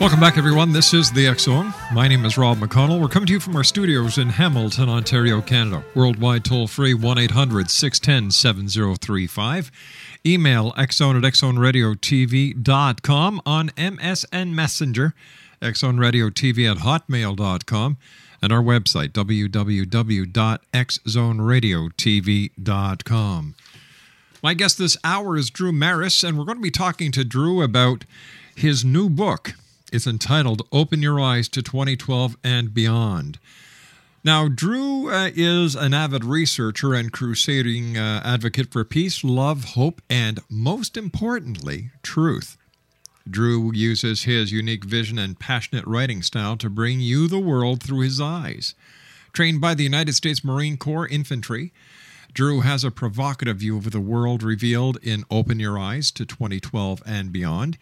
Welcome back, everyone. This is the Zone. My name is Rob McConnell. We're coming to you from our studios in Hamilton, Ontario, Canada. Worldwide toll free 1 800 610 7035. Email xzone at xzoneradiotv.com on MSN Messenger, xzoneradiotv at hotmail.com, and our website, www.xzoneradiotv.com. My guest this hour is Drew Maras, and we're going to be talking to Drew about his new book. It's entitled Open Your Eyes to 2012 and Beyond. Now, Drew uh, is an avid researcher and crusading uh, advocate for peace, love, hope, and most importantly, truth. Drew uses his unique vision and passionate writing style to bring you the world through his eyes. Trained by the United States Marine Corps Infantry, Drew has a provocative view of the world revealed in Open Your Eyes to 2012 and Beyond.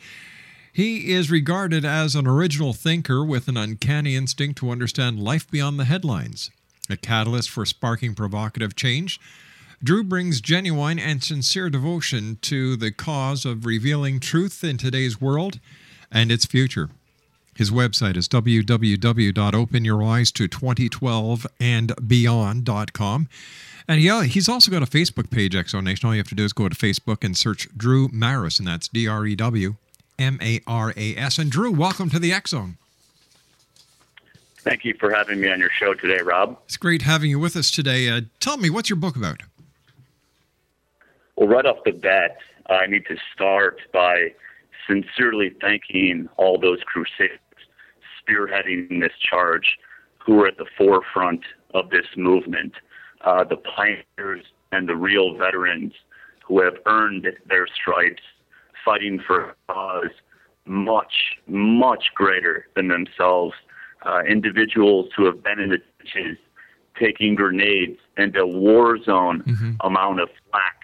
He is regarded as an original thinker with an uncanny instinct to understand life beyond the headlines. A catalyst for sparking provocative change, Drew brings genuine and sincere devotion to the cause of revealing truth in today's world and its future. His website is www.openyoureyes to2012andbeyond.com. And he, he's also got a Facebook page, Exo Nation. All you have to do is go to Facebook and search Drew Maras, and that's D R E W M A R A S. And Drew, welcome to the X Zone. Thank you for having me on your show today, Rob. It's great having you with us today. Uh, tell me, what's your book about? Well, right off the bat, I need to start by sincerely thanking all those crusaders spearheading this charge who were at the forefront of this movement, uh, the pioneers and the real veterans who have earned their stripes fighting for a cause much, much greater than themselves. Uh, individuals who have been in the trenches taking grenades and a war zone amount of flak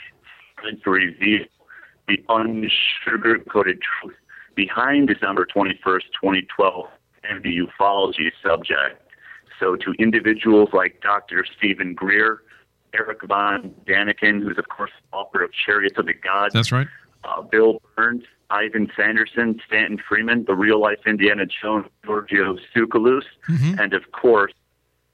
to reveal the unsugar-coated truth behind December 21st, 2012, and the ufology subject. So, to individuals like Dr. Steven Greer, Erich von Däniken, who's of course author of Chariots of the Gods, That's right. Uh, Bill Birnes, Ivan Sanderson, Stanton Friedman, the real life Indiana Jones, Giorgio Tsoukalos, and of course,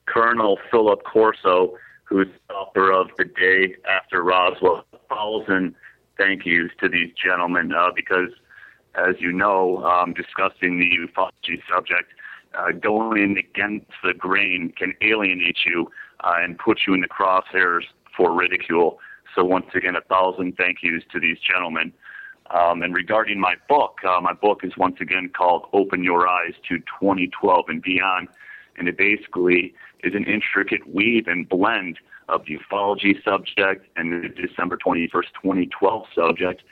Colonel Philip Corso, who's the author of The Day After Roswell. Thousand thank yous to these gentlemen uh, because, as you know, um, discussing the ufology subject uh, going against the grain can alienate you uh, and put you in the crosshairs for ridicule. So once again, a thousand thank yous to these gentlemen. Um, and regarding my book, uh, my book is once again called Open Your Eyes to 2012 and Beyond. And it basically is an intricate weave and blend of the ufology subject and the December 21st, 2012 subject.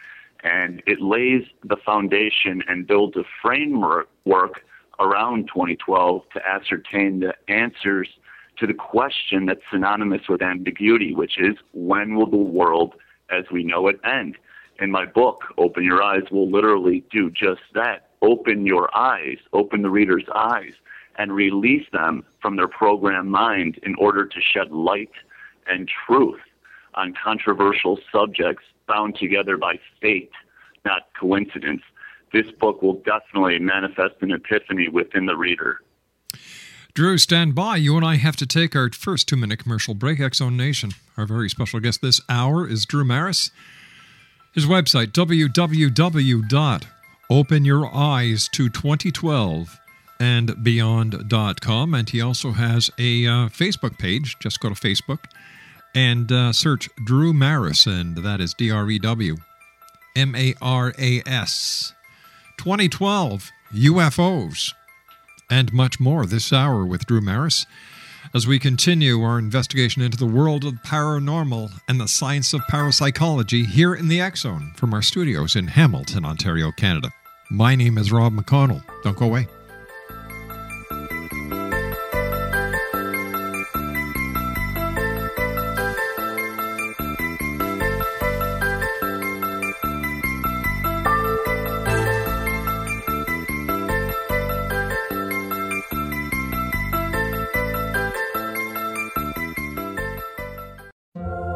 And it lays the foundation and builds a framework work around 2012 to ascertain the answers to the question that's synonymous with ambiguity, which is when will the world as we know it end? In my book, Open Your Eyes will literally do just that. Open your eyes, open the reader's eyes, and release them from their programmed mind in order to shed light and truth on controversial subjects bound together by fate, not coincidence. This book will definitely manifest an epiphany within the reader. Drew, stand by. You and I have to take our first two minute commercial break. Exxon Nation. Our very special guest this hour is Drew Maras. His website, www.openyoureyes to2012 and beyond.com. And he also has a uh, Facebook page. Just go to Facebook and uh, search Drew Maras, and that is D R E W M A R A S. 2012 UFOs and much more this hour with Drew Maras as we continue our investigation into the world of the paranormal and the science of parapsychology here in the Zone from our studios in Hamilton, Ontario, Canada. My name is Rob McConnell. Don't go away.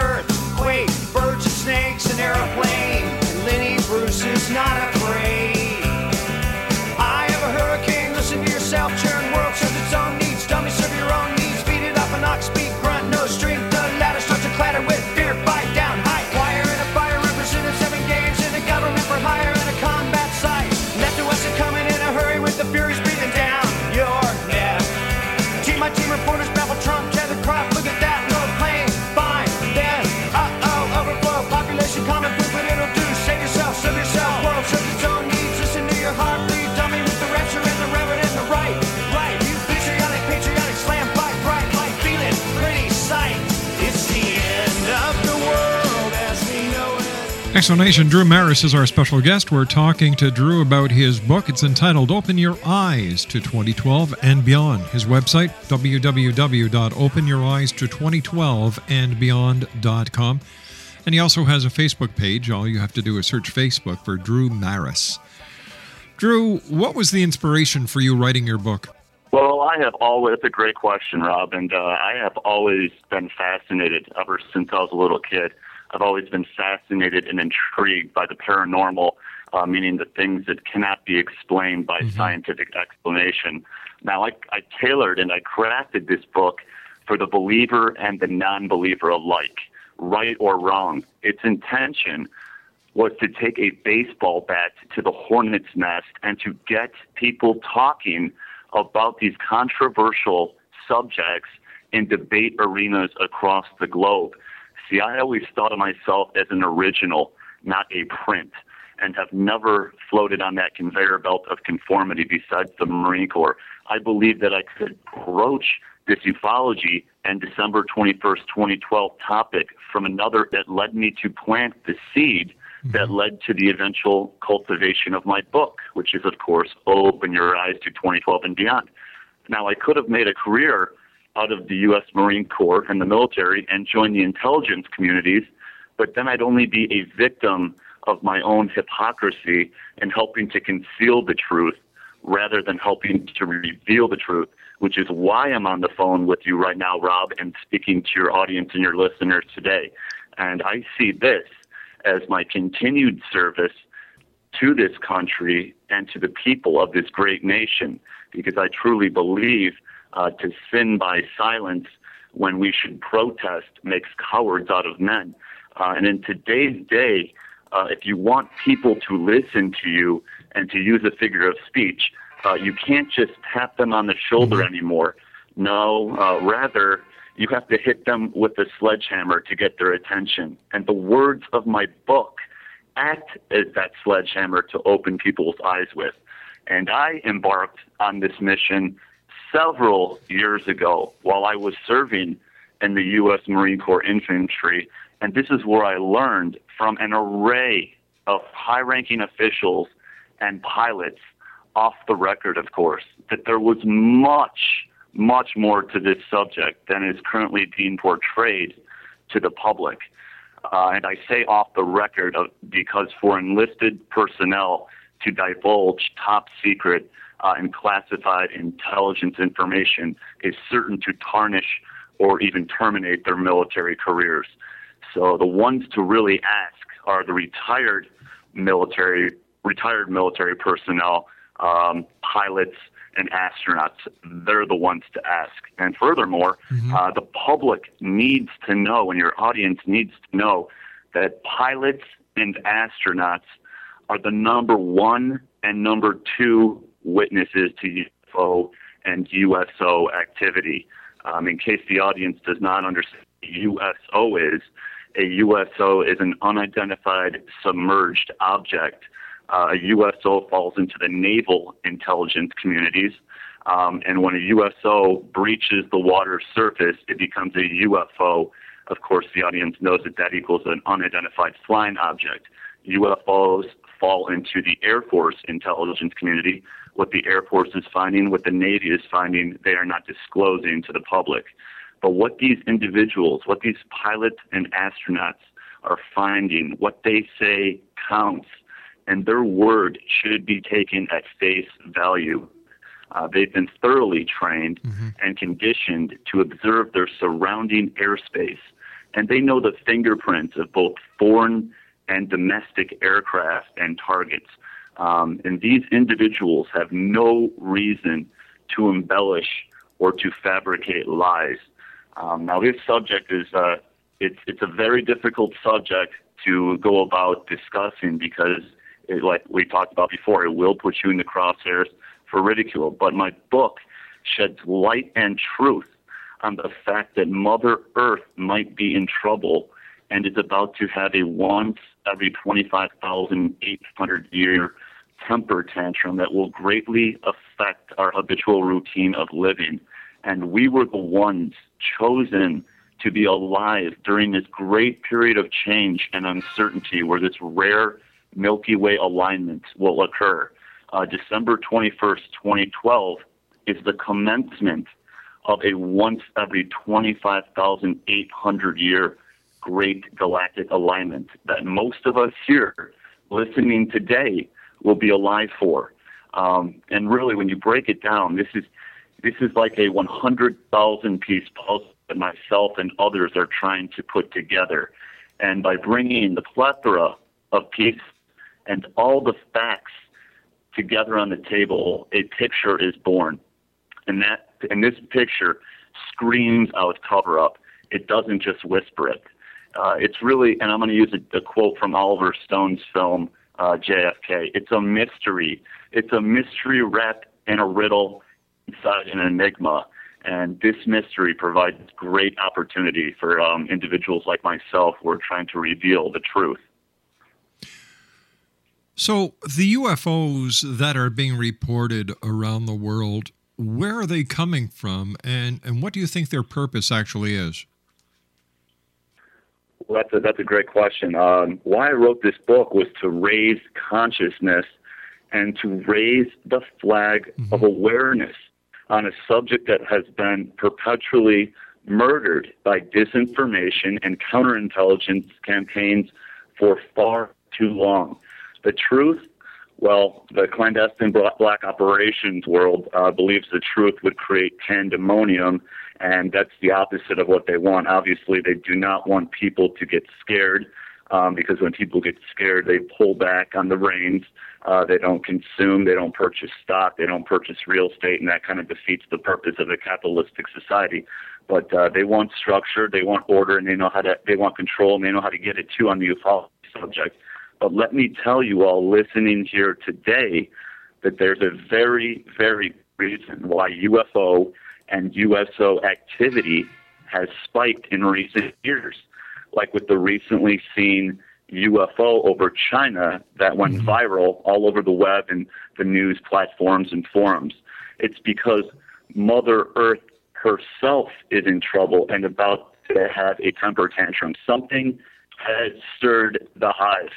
Earthquake, birds and snakes, an airplane. And Lenny Bruce is not afraid. It. Explanation Drew Maras is our special guest. We're talking to Drew about his book. It's entitled Open Your Eyes to 2012 and Beyond. His website, www.openyoureyes to2012andbeyond.com. And he also has a Facebook page. All you have to do is search Facebook for Drew Maras. Drew, what was the inspiration for you writing your book? Well, I have always, it's a great question, Rob, and uh, I have always been fascinated ever since I was a little kid. I've always been fascinated and intrigued by the paranormal, uh, meaning the things that cannot be explained by scientific explanation. Now, I, I tailored and I crafted this book for the believer and the non believer alike, right or wrong. Its intention was to take a baseball bat to the hornet's nest and to get people talking about these controversial subjects in debate arenas across the globe. See, I always thought of myself as an original, not a print, and have never floated on that conveyor belt of conformity besides the Marine Corps. I believe that I could broach this ufology and December 21st, 2012 topic from another that led me to plant the seed mm-hmm. that led to the eventual cultivation of my book, which is, of course, Open Your Eyes to 2012 and Beyond. Now, I could have made a career out of the U.S. Marine Corps and the military and join the intelligence communities, but then I'd only be a victim of my own hypocrisy in helping to conceal the truth rather than helping to reveal the truth, which is why I'm on the phone with you right now, Rob, and speaking to your audience and your listeners today. And I see this as my continued service to this country and to the people of this great nation, because I truly believe uh, to sin by silence when we should protest makes cowards out of men. Uh, and in today's day, uh, if you want people to listen to you and to use a figure of speech, uh, you can't just tap them on the shoulder anymore. No, uh, rather, you have to hit them with a sledgehammer to get their attention. And the words of my book act as that sledgehammer to open people's eyes with. And I embarked on this mission several years ago while I was serving in the U.S. Marine Corps Infantry. And this is where I learned from an array of high ranking officials and pilots, off the record, of course, that there was much, much more to this subject than is currently being portrayed to the public. Uh, and I say off the record of, because for enlisted personnel to divulge top secret uh, and classified intelligence information is certain to tarnish or even terminate their military careers. So the ones to really ask are the retired military, retired military personnel, um, pilots, and astronauts. They're the ones to ask. And furthermore, uh, the public needs to know, and your audience needs to know, that pilots and astronauts are the number one and number two witnesses to UFO and USO activity. Um, in case the audience does not understand what USO is, a USO is an unidentified submerged object. Uh, a USO falls into the naval intelligence communities. Um, and when a USO breaches the water surface, it becomes a UFO. Of course, the audience knows that that equals an unidentified flying object. UFOs fall into the Air Force intelligence community. What the Air Force is finding, what the Navy is finding, they are not disclosing to the public. But what these individuals, what these pilots and astronauts are finding, what they say counts, and their word should be taken at face value. Uh, they've been thoroughly trained and conditioned to observe their surrounding airspace, and they know the fingerprints of both foreign and domestic aircraft and targets. Um, and these individuals have no reason to embellish or to fabricate lies. Um, now, this subject is uh, it's it's a very difficult subject to go about discussing because, it, like we talked about before, it will put you in the crosshairs for ridicule. But my book sheds light and truth on the fact that Mother Earth might be in trouble and is about to have a once every 25,800 year temper tantrum that will greatly affect our habitual routine of living. And we were the ones chosen to be alive during this great period of change and uncertainty where this rare Milky Way alignment will occur. Uh, December 21st, 2012 is the commencement of a once every 25,800 year great galactic alignment that most of us here listening today will be alive for. Um, and really, when you break it down, this is this is like a 100,000 piece puzzle that myself and others are trying to put together. And by bringing the plethora of pieces and all the facts together on the table, a picture is born. And that and this picture screams out cover up. It doesn't just whisper it. Uh, it's really, and I'm going to use a, a quote from Oliver Stone's film uh, JFK. It's a mystery. It's a mystery wrapped in a riddle inside an enigma. And this mystery provides great opportunity for um, individuals like myself who are trying to reveal the truth. So, the UFOs that are being reported around the world, where are they coming from, and, and what do you think their purpose actually is? Well, that's a, that's a great question. Um, why I wrote this book was to raise consciousness and to raise the flag of awareness on a subject that has been perpetually murdered by disinformation and counterintelligence campaigns for far too long. The truth, well, the clandestine black operations world uh, believes the truth would create pandemonium, and that's the opposite of what they want. Obviously, they do not want people to get scared. Um, because when people get scared, they pull back on the reins. Uh, they don't consume. They don't purchase stock. They don't purchase real estate, and that kind of defeats the purpose of a capitalistic society. But uh, they want structure. They want order, and they know how to. They want control, and they know how to get it too on the ufology subject. But let me tell you all listening here today that there's a very, very reason why UFO and USO activity has spiked in recent years, like with the recently seen UFO over China that went mm-hmm. viral all over the web and the news platforms and forums. It's because Mother Earth herself is in trouble and about to have a temper tantrum. Something has stirred the hive,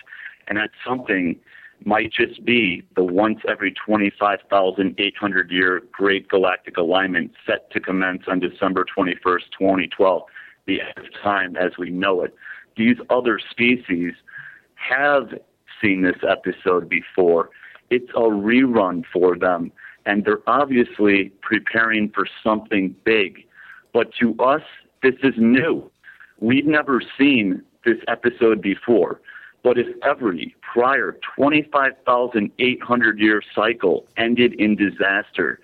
and that something might just be the once every 25,800 year Great Galactic Alignment set to commence on December 21st, 2012, the end of time as we know it. These other species have seen this episode before. It's a rerun for them, and they're obviously preparing for something big. But to us, this is new. We've never seen this episode before. But if every prior 25,800 year cycle ended in disaster,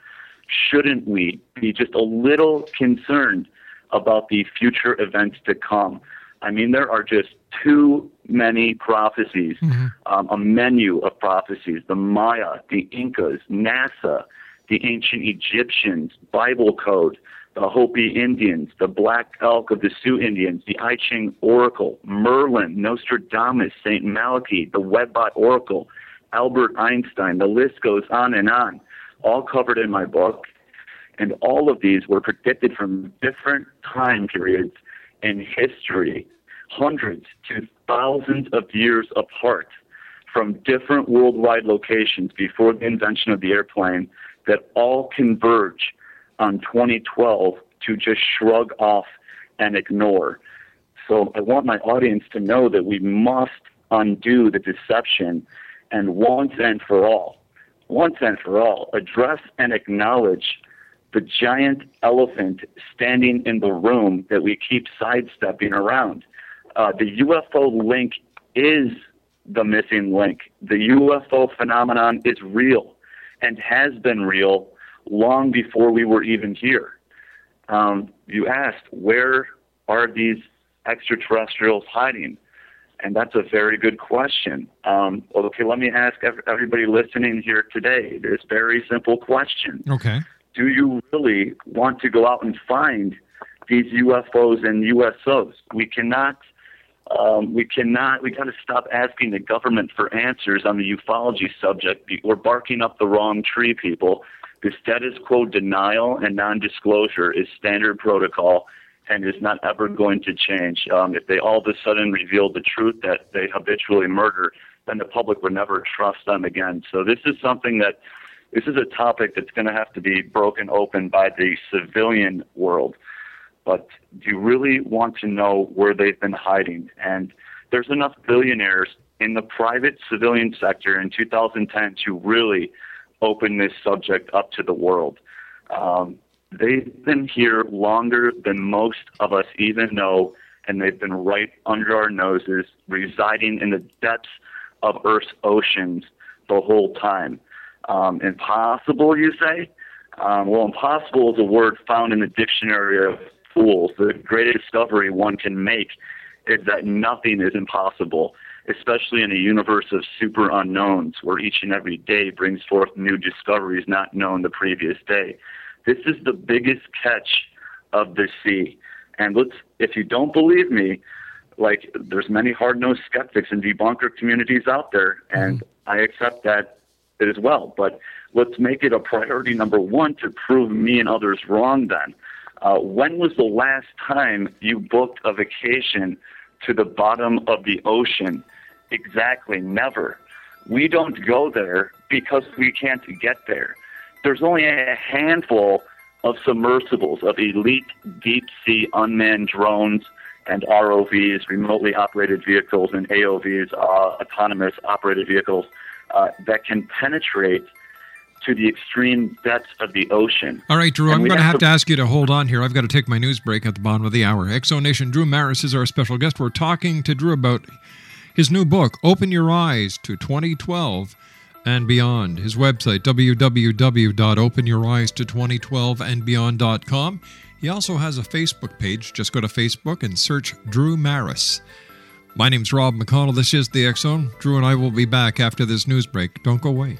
shouldn't we be just a little concerned about the future events to come? I mean, there are just too many prophecies, um, a menu of prophecies. The Maya, the Incas, NASA, the ancient Egyptians, Bible code, the Hopi Indians, the Black Elk of the Sioux Indians, the I Ching Oracle, Merlin, Nostradamus, St. Malachi, the Webbot Oracle, Albert Einstein. The list goes on and on, all covered in my book. And all of these were predicted from different time periods in history, hundreds to thousands of years apart, from different worldwide locations before the invention of the airplane that all converge on 2012 to just shrug off and ignore. So I want my audience to know that we must undo the deception and once and for all, once and for all, address and acknowledge the giant elephant standing in the room that we keep sidestepping around. Uh, the UFO link is the missing link. The UFO phenomenon is real and has been real long before we were even here. Um, you asked, where are these extraterrestrials hiding? And that's a very good question. Um, okay, let me ask everybody listening here today this very simple question. Okay. Do you really want to go out and find these UFOs and USOs? We cannot. Um, we cannot. We got to stop asking the government for answers on the ufology subject. We're barking up the wrong tree, people. The status quo denial and non-disclosure is standard protocol and is not ever going to change. Um, if they all of a sudden reveal the truth that they habitually murder, then the public would never trust them again. So this is something that this is a topic that's going to have to be broken open by the civilian world. But do you really want to know where they've been hiding? And there's enough billionaires in the private civilian sector in 2010 to really open this subject up to the world. Um, they've been here longer than most of us even know, and they've been right under our noses, residing in the depths of Earth's oceans the whole time. Um, impossible, you say? Um, well, impossible is a word found in the dictionary of fools. The greatest discovery one can make is that nothing is impossible, especially in a universe of super unknowns where each and every day brings forth new discoveries not known the previous day. This is the biggest catch of the sea. And let's, if you don't believe me, like there's many hard-nosed skeptics and debunker communities out there, and I accept that as well. But let's make it a priority number one to prove me and others wrong then. Uh, when was the last time you booked a vacation to the bottom of the ocean? Exactly, never. We don't go there because we can't get there. There's only a handful of submersibles, of elite deep sea unmanned drones and ROVs, remotely operated vehicles, and AOVs, uh, autonomous operated vehicles, uh, that can penetrate to the extreme depths of the ocean. All right, Drew, And I'm going to have to ask you to hold on here. I've got to take my news break at the bottom of the hour. Exo Nation Drew Maras is our special guest. We're talking to Drew about his new book, Open Your Eyes to 2012 and Beyond. His website, www.openyoureyes to2012andbeyond.com. He also has a Facebook page. Just go to Facebook and search Drew Maras. My name's Rob McConnell. This is The Zone. Drew and I will be back after this news break. Don't go away.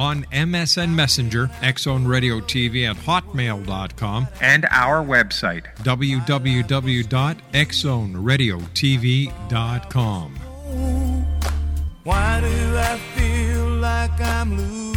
On MSN Messenger, Xzone Radio TV at hotmail.com, and our website, www.xzoneradiotv.com. Why do I feel like I'm losing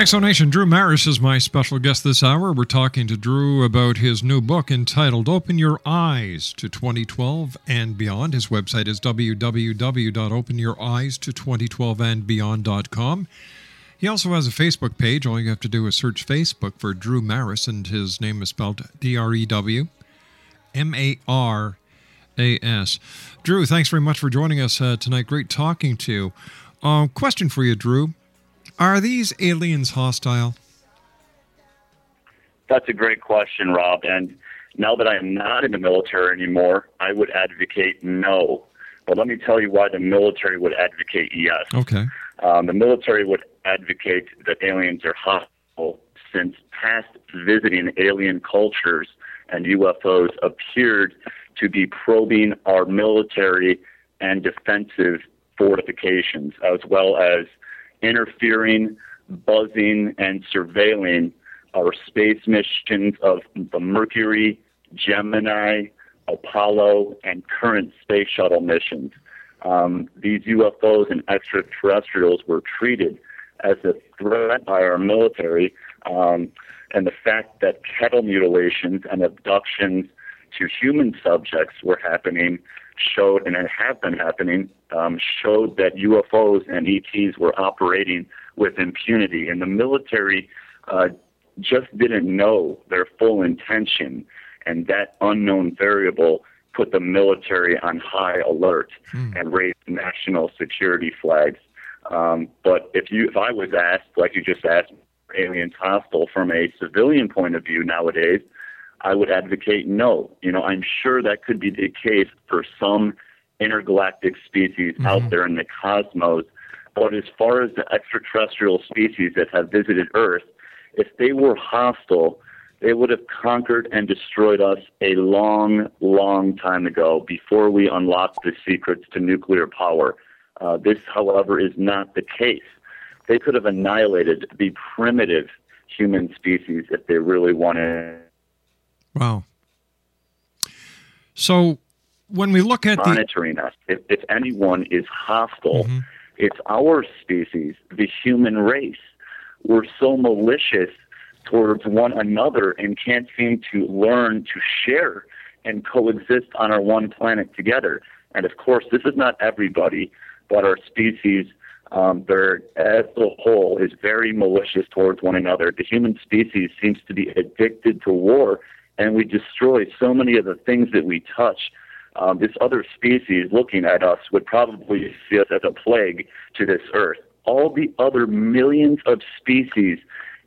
Exonation Drew Maras is my special guest this hour. We're talking to Drew about his new book entitled Open Your Eyes to 2012 and Beyond. His website is www.openyoureyes to2012andbeyond.com. He also has a Facebook page. All you have to do is search Facebook for Drew Maras, and his name is spelled D R E W M A R A S. Drew, thanks very much for joining us uh, tonight. Great talking to you. Uh, question for you, Drew. Are these aliens hostile? That's a great question, Rob. And now that I'm not in the military anymore, I would advocate no. But let me tell you why the military would advocate yes. Okay. Um, the military would advocate that aliens are hostile since past visiting alien cultures and UFOs appeared to be probing our military and defensive fortifications, as well as interfering, buzzing, and surveilling our space missions of the Mercury, Gemini, Apollo, and current space shuttle missions. Um, these UFOs and extraterrestrials were treated as a threat by our military, um, and the fact that cattle mutilations and abductions to human subjects were happening showed, and it have been happening, um, showed that UFOs and ETs were operating with impunity, and the military uh, just didn't know their full intention, and that unknown variable put the military on high alert and raised national security flags. Um, but if you, if I was asked, like you just asked, aliens hostile from a civilian point of view nowadays, I would advocate no. You know, I'm sure that could be the case for some intergalactic species out there in the cosmos. But as far as the extraterrestrial species that have visited Earth, if they were hostile, they would have conquered and destroyed us a long, long time ago before we unlocked the secrets to nuclear power. Uh, this, however, is not the case. They could have annihilated the primitive human species if they really wanted. Wow. So when we look at the monitoring us. If, if anyone is hostile, it's our species, the human race. We're so malicious towards one another and can't seem to learn to share and coexist on our one planet together. And of course, this is not everybody, but our species, um, they're, as a whole, is very malicious towards one another. The human species seems to be addicted to war, and we destroy so many of the things that we touch. Um, this other species looking at us would probably see us as a plague to this earth. All the other millions of species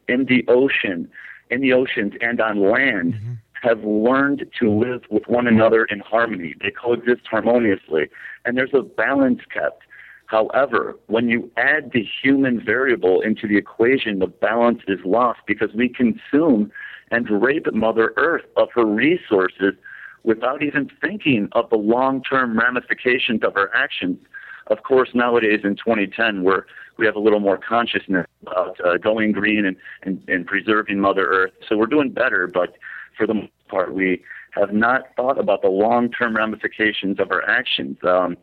in the ocean, in the oceans and on land, have learned to live with one another in harmony. They coexist harmoniously, and there's a balance kept. However, when you add the human variable into the equation, the balance is lost because we consume and rape Mother Earth of her resources without even thinking of the long term ramifications of our actions. Of course, nowadays in 2010, we're, we have a little more consciousness about uh, going green and, and, and preserving Mother Earth. So we're doing better, but for the most part, we have not thought about the long term ramifications of our actions. Um,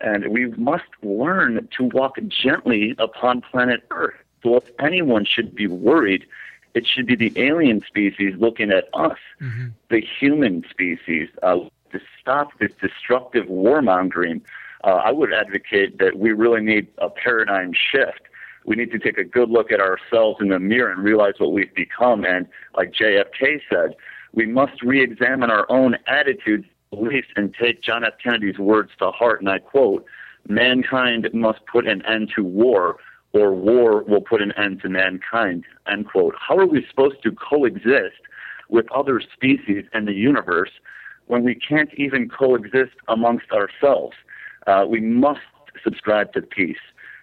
and we must learn to walk gently upon planet Earth. So if anyone should be worried, it should be the alien species looking at us, the human species, uh, to stop this destructive warmongering. Uh, I would advocate that we really need a paradigm shift. We need to take a good look at ourselves in the mirror and realize what we've become. And like JFK said, we must re-examine our own attitudes, beliefs, and take John F. Kennedy's words to heart. And I quote, mankind must put an end to war or war will put an end to mankind, end quote. How are we supposed to coexist with other species in the universe when we can't even coexist amongst ourselves? Uh, we must subscribe to peace.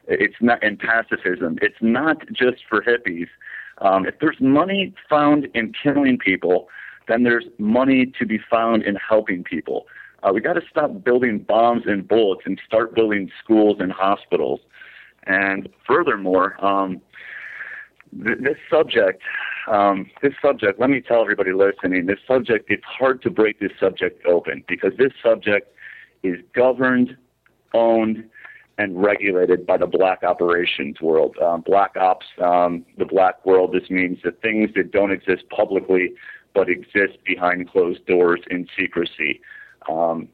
It's not in pacifism. It's not just for hippies. Um, if there's money found in killing people, then there's money to be found in helping people. Uh, we got to stop building bombs and bullets and start building schools and hospitals. And furthermore, um, th- this subject, um, this subject, let me tell everybody listening, this subject, it's hard to break this subject open because this subject is governed, owned, and regulated by the black operations world. Um, black ops, um, the black world, this means the things that don't exist publicly but exist behind closed doors in secrecy. Um,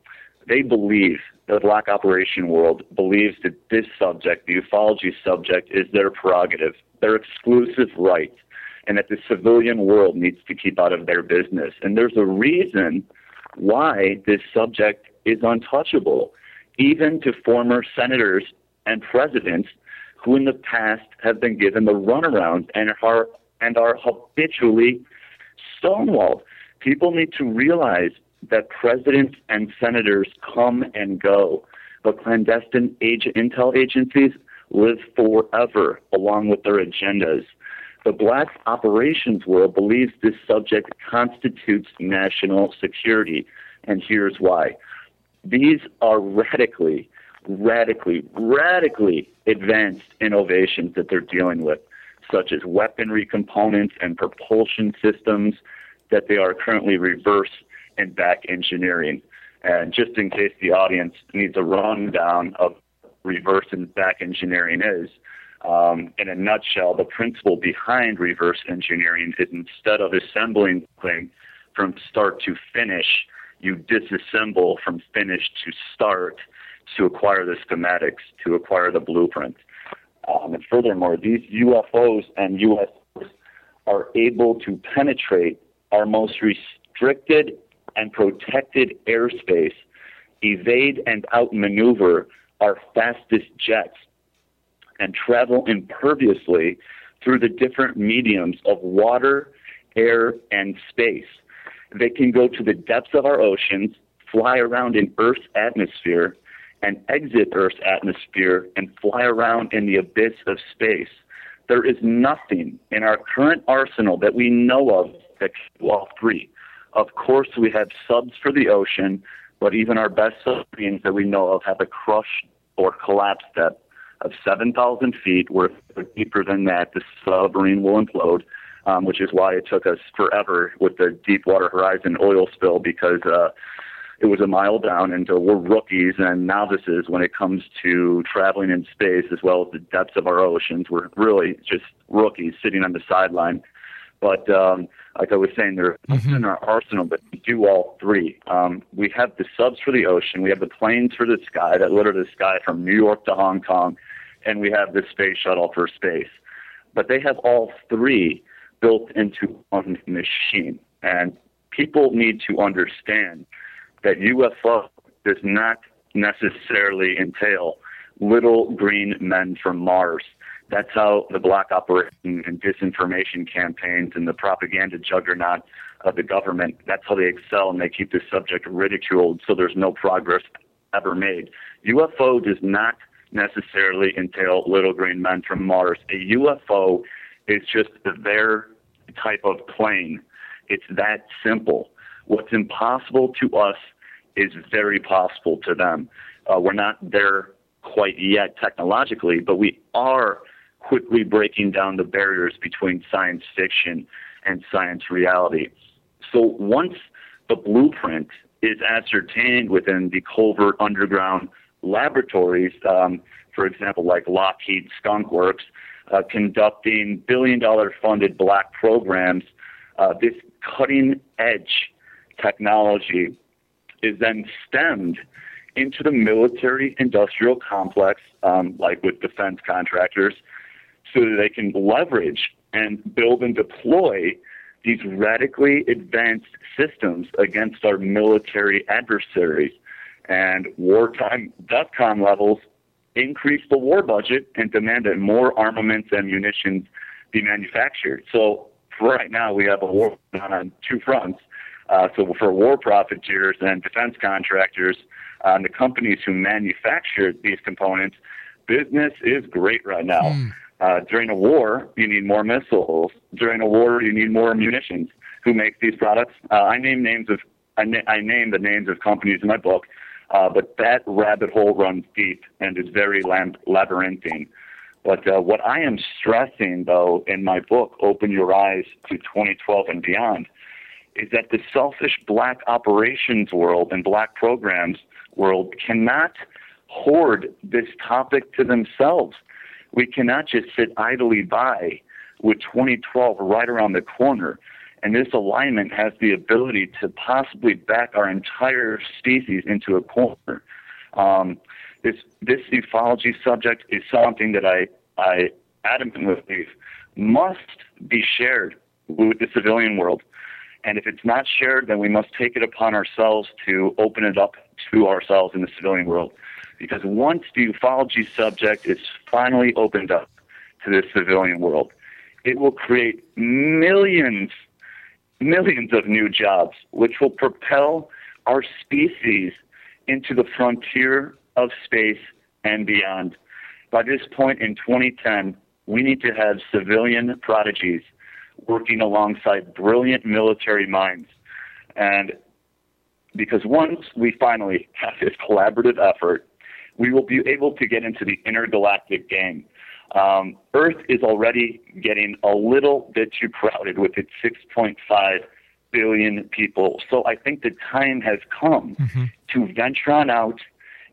they believe, the black operation world believes that this subject, the ufology subject, is their prerogative, their exclusive right, and that the civilian world needs to keep out of their business. And there's a reason why this subject is untouchable, even to former senators and presidents who in the past have been given the runaround and are, and are habitually stonewalled. People need to realize that presidents and senators come and go, but clandestine intel agencies live forever along with their agendas. The black operations world believes this subject constitutes national security, and here's why. These are radically, radically, radically advanced innovations that they're dealing with, such as weaponry components and propulsion systems that they are currently reverse and back engineering. And just in case the audience needs a rundown of reverse and back engineering is, um, in a nutshell, the principle behind reverse engineering is instead of assembling things from start to finish, you disassemble from finish to start to acquire the schematics, to acquire the blueprint. Um, and furthermore, these UFOs and USOs are able to penetrate our most restricted and protected airspace, evade and outmaneuver our fastest jets, and travel imperviously through the different mediums of water, air, and space. They can go to the depths of our oceans, fly around in Earth's atmosphere, and exit Earth's atmosphere and fly around in the abyss of space. There is nothing in our current arsenal that we know of that can do all three. Of course, we have subs for the ocean, but even our best submarines that we know of have a crush or collapse depth of 7,000 feet, where deeper than that, the submarine will implode, um, which is why it took us forever with the Deepwater Horizon oil spill because uh, it was a mile down, and so we're rookies and novices when it comes to traveling in space as well as the depths of our oceans. We're really just rookies sitting on the sideline. But um, like I was saying, there are mm-hmm. in our arsenal that do all three. Um, we have the subs for the ocean, we have the planes for the sky that litter the sky from New York to Hong Kong, and we have the space shuttle for space. But they have all three built into one machine. And people need to understand that UFO does not necessarily entail little green men from Mars. That's how the black operation and disinformation campaigns and the propaganda juggernaut of the government, that's how they excel and they keep this subject ridiculed so there's no progress ever made. UFO does not necessarily entail little green men from Mars. A UFO is just their type of plane. It's that simple. What's impossible to us is very possible to them. Uh, we're not there quite yet technologically, but we are quickly breaking down the barriers between science fiction and science reality. So once the blueprint is ascertained within the covert underground laboratories, um, for example, like Lockheed Skunk Works, uh, conducting billion dollar funded black programs, uh, this cutting edge technology is then stemmed into the military industrial complex, um, like with defense contractors, so that they can leverage and build and deploy these radically advanced systems against our military adversaries. And wartime DEFCON levels increase the war budget and demand that more armaments and munitions be manufactured. So for right now, we have a war on two fronts. Uh, so for war profiteers and defense contractors uh, and the companies who manufacture these components, business is great right now. Mm. Uh, during a war, you need more missiles. During a war, you need more munitions. Who makes these products? Uh, I name names of I, na- I name the names of companies in my book, uh, but that rabbit hole runs deep and is very labyrinthine. But uh, what I am stressing, though, in my book, Open Your Eyes to 2012 and Beyond, is that the selfish black operations world and black programs world cannot hoard this topic to themselves. We cannot just sit idly by with 2012 right around the corner. And this alignment has the ability to possibly back our entire species into a corner. Um, this this ufology subject is something that I I adamantly believe must be shared with the civilian world. And if it's not shared, then we must take it upon ourselves to open it up to ourselves in the civilian world. Because once the ufology subject is finally opened up to the civilian world, it will create millions, millions of new jobs, which will propel our species into the frontier of space and beyond. By this point in 2010, we need to have civilian prodigies working alongside brilliant military minds. And because once we finally have this collaborative effort, we will be able to get into the intergalactic game. Um, Earth is already getting a little bit too crowded with its 6.5 billion people. So I think the time has come to venture on out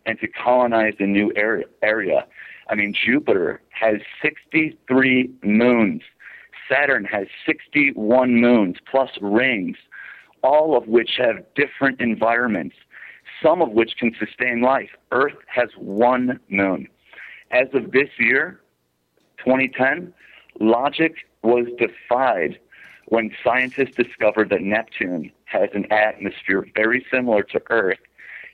and to colonize a new area. area. I mean, Jupiter has 63 moons. Saturn has 61 moons plus rings, all of which have different environments, some of which can sustain life. Earth has one moon. As of this year, 2010, logic was defied when scientists discovered that Neptune has an atmosphere very similar to Earth,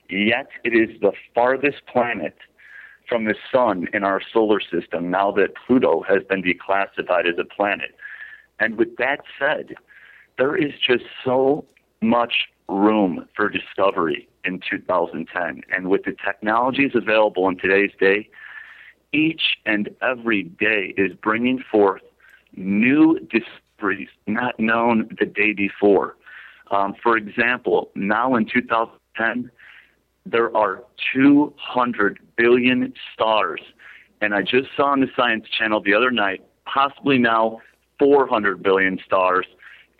yet it is the farthest planet from the sun in our solar system now that Pluto has been declassified as a planet. And with that said, there is just so much room for discovery in 2010. And with the technologies available in today's day, each and every day is bringing forth new discoveries not known the day before. Um, for example, now in 2010, there are 200 billion stars. And I just saw on the Science Channel the other night, possibly now 400 billion stars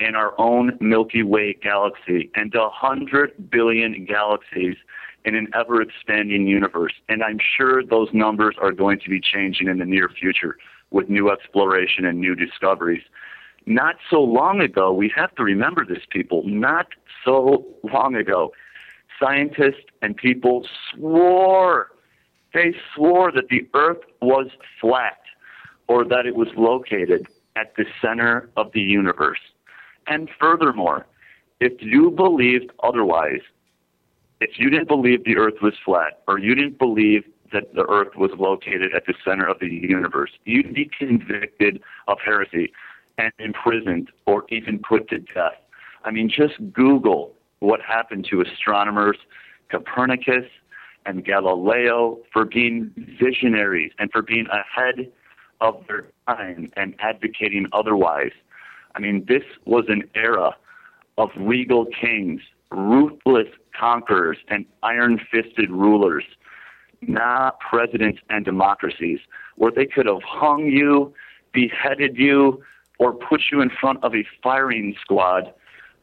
in our own Milky Way galaxy and 100 billion galaxies in an ever expanding universe. And I'm sure those numbers are going to be changing in the near future with new exploration and new discoveries. Not so long ago, we have to remember this, people, not so long ago, scientists and people swore, they swore that the earth was flat or that it was located at the center of the universe. And furthermore, if you believed otherwise, if you didn't believe the earth was flat or you didn't believe that the earth was located at the center of the universe, you'd be convicted of heresy and imprisoned or even put to death. I mean, just Google what happened to astronomers Copernicus and Galileo for being visionaries and for being ahead of their time and advocating otherwise. I mean, this was an era of regal kings, ruthless conquerors, and iron fisted rulers, not presidents and democracies, where they could have hung you, beheaded you, or put you in front of a firing squad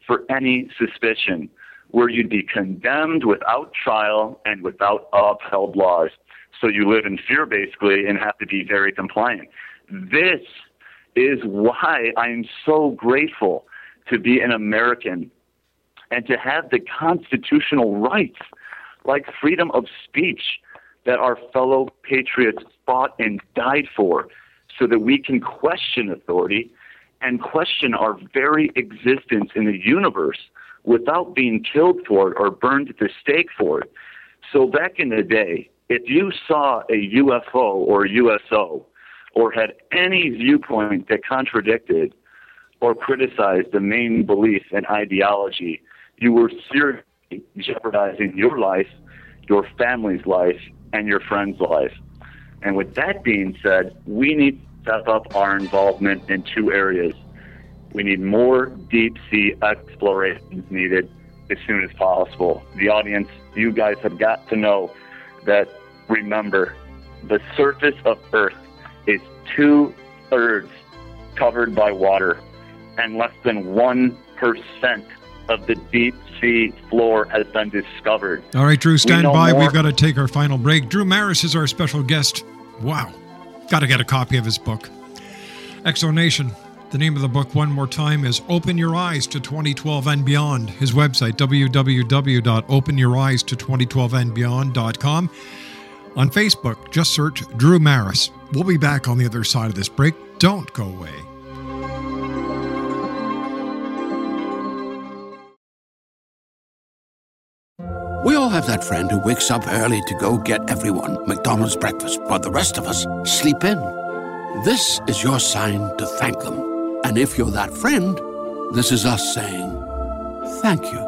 for any suspicion, where you'd be condemned without trial and without upheld laws. So you live in fear, basically, and have to be very compliant. This is why I'm so grateful to be an American and to have the constitutional rights like freedom of speech that our fellow patriots fought and died for so that we can question authority and question our very existence in the universe without being killed for it or burned at the stake for it. So back in the day, if you saw a UFO or a USO or had any viewpoint that contradicted or criticized the main belief and ideology, you were seriously jeopardizing your life, your family's life, and your friend's life. And with that being said, we need to step up our involvement in two areas. We need more deep sea explorations needed as soon as possible. The audience, you guys have got to know that remember, the surface of Earth is two thirds covered by water, and less than 1% of the deep sea floor has been discovered. All right, Drew, stand know by. more- We've got to take our final break. Drew Maras is our special guest. Wow. Got to get a copy of his book. Exonation. The name of the book, one more time, is Open Your Eyes to 2012 and Beyond. His website, www.openyoureyes to2012andbeyond.com. On Facebook, just search Drew Maras. We'll be back on the other side of this break. Don't go away. We all have that friend who wakes up early to go get everyone McDonald's breakfast, while the rest of us sleep in. This is your sign to thank them. And if you're that friend, this is us saying thank you.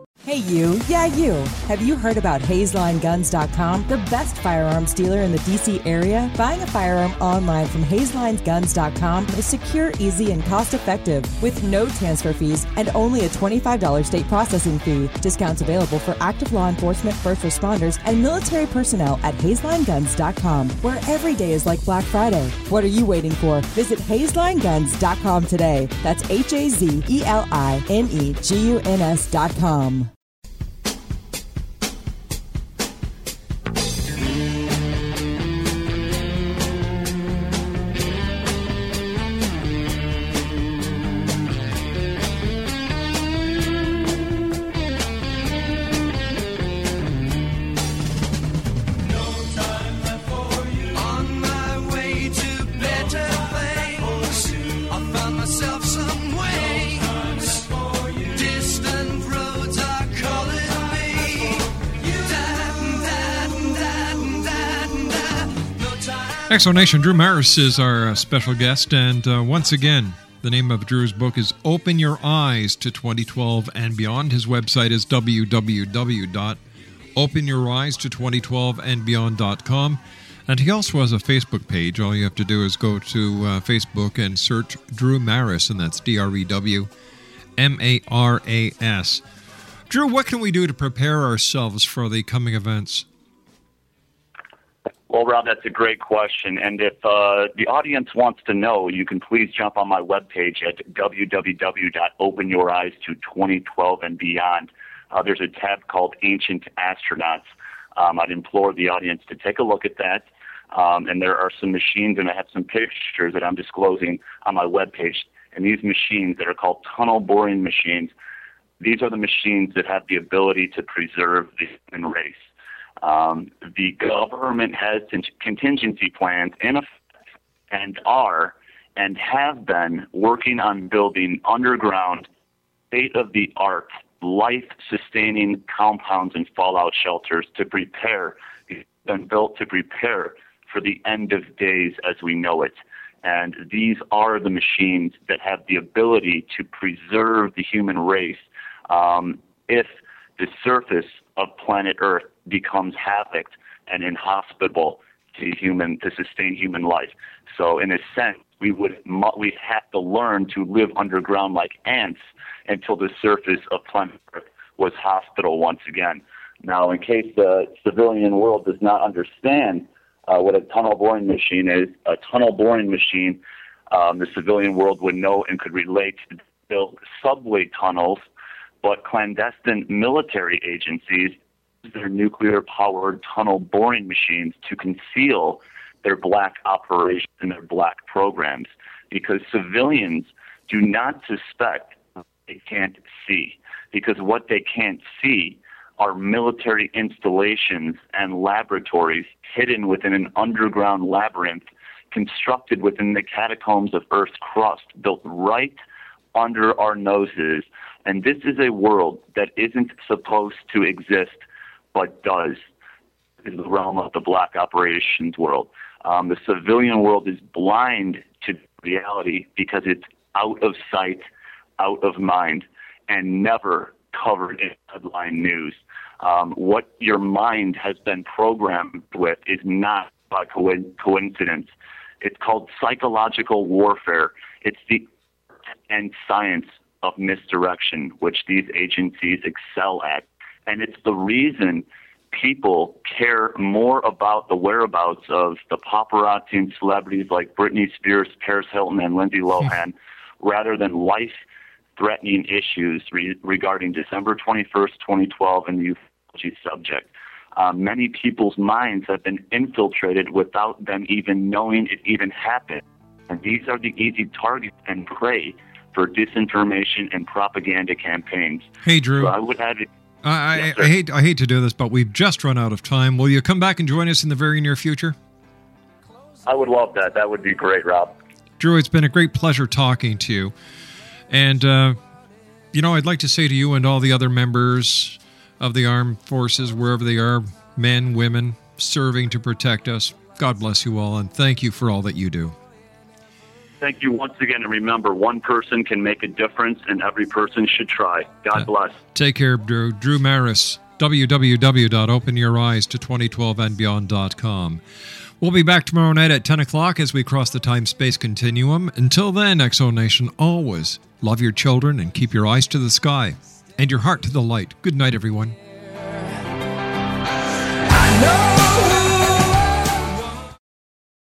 Hey, you. Yeah, you. Have you heard about HazelIneGuns.com, the best firearms dealer in the DC area? Buying a firearm online from HazelIneGuns.com is secure, easy, and cost effective with no transfer fees and only a $25 state processing fee. Discounts available for active law enforcement, first responders, and military personnel at HazelIneGuns.com, where every day is like Black Friday. What are you waiting for? Visit HazelIneGuns.com today. That's H A Z E L I N E G U N S.com. time. Exonation Drew Maras is our uh, special guest, and uh, once again, the name of Drew's book is Open Your Eyes to 2012 and Beyond. His website is www.openyoureyes to2012andbeyond.com. And he also has a Facebook page. All you have to do is go to uh, Facebook and search Drew Maras, and that's D R E W M A R A S. Drew, what can we do to prepare ourselves for the coming events? Well, Rob, that's a great question. And if uh, the audience wants to know, you can please jump on my webpage at www.openyoureyes to2012 and beyond. Uh, there's a tab called Ancient Astronauts. Um, I'd implore the audience to take a look at that. Um, and there are some machines, and I have some pictures that I'm disclosing on my webpage. And these machines that are called tunnel boring machines, these are the machines that have the ability to preserve the human race. Um, the government has contingency plans in effect and are and have been working on building underground, state of the art, life sustaining compounds and fallout shelters to prepare, been built to prepare for the end of days as we know it. And these are the machines that have the ability to preserve the human race um, if the surface of planet Earth becomes havoc and inhospitable to human to sustain human life. So, in a sense, we would we have to learn to live underground like ants until the surface of planet Earth was hospitable once again. Now, in case the civilian world does not understand uh, what a tunnel boring machine is, a tunnel boring machine, um, the civilian world would know and could relate to build subway tunnels, but clandestine military agencies their nuclear powered tunnel boring machines to conceal their black operations and their black programs because civilians do not suspect they can't see because what they can't see are military installations and laboratories hidden within an underground labyrinth constructed within the catacombs of Earth's crust, built right under our noses. And this is a world that isn't supposed to exist, but does. Is the realm of the black operations world. Um, the civilian world is blind to reality because it's out of sight, out of mind, and never covered in headline news. Um, what your mind has been programmed with is not by co- coincidence. It's called psychological warfare. It's the art and science of misdirection, which these agencies excel at. And it's the reason people care more about the whereabouts of the paparazzi and celebrities like Britney Spears, Paris Hilton, and Lindsay Lohan rather than life threatening issues re- regarding December 21st, 2012, and the ufology subject. Um, many people's minds have been infiltrated without them even knowing it even happened. And these are the easy targets and prey for disinformation and propaganda campaigns. Hey, Drew. So I would advocate. I, I, Yes, I hate I hate to do this, but we've just run out of time. Will you come back and join us in the very near future? I would love that. That would be great, Rob. Drew, it's been a great pleasure talking to you. And, uh, you know, I'd like to say to you and all the other members of the armed forces, wherever they are, men, women, serving to protect us, God bless you all, and thank you for all that you do. Thank you once again. And remember, one person can make a difference, and every person should try. God uh, bless. Take care, Drew. Drew Maras, www.openyoureyes2012andbeyond.com. We'll be back tomorrow night at 10 o'clock as we cross the time space continuum. Until then, Exo Nation, always love your children and keep your eyes to the sky and your heart to the light. Good night, everyone. I know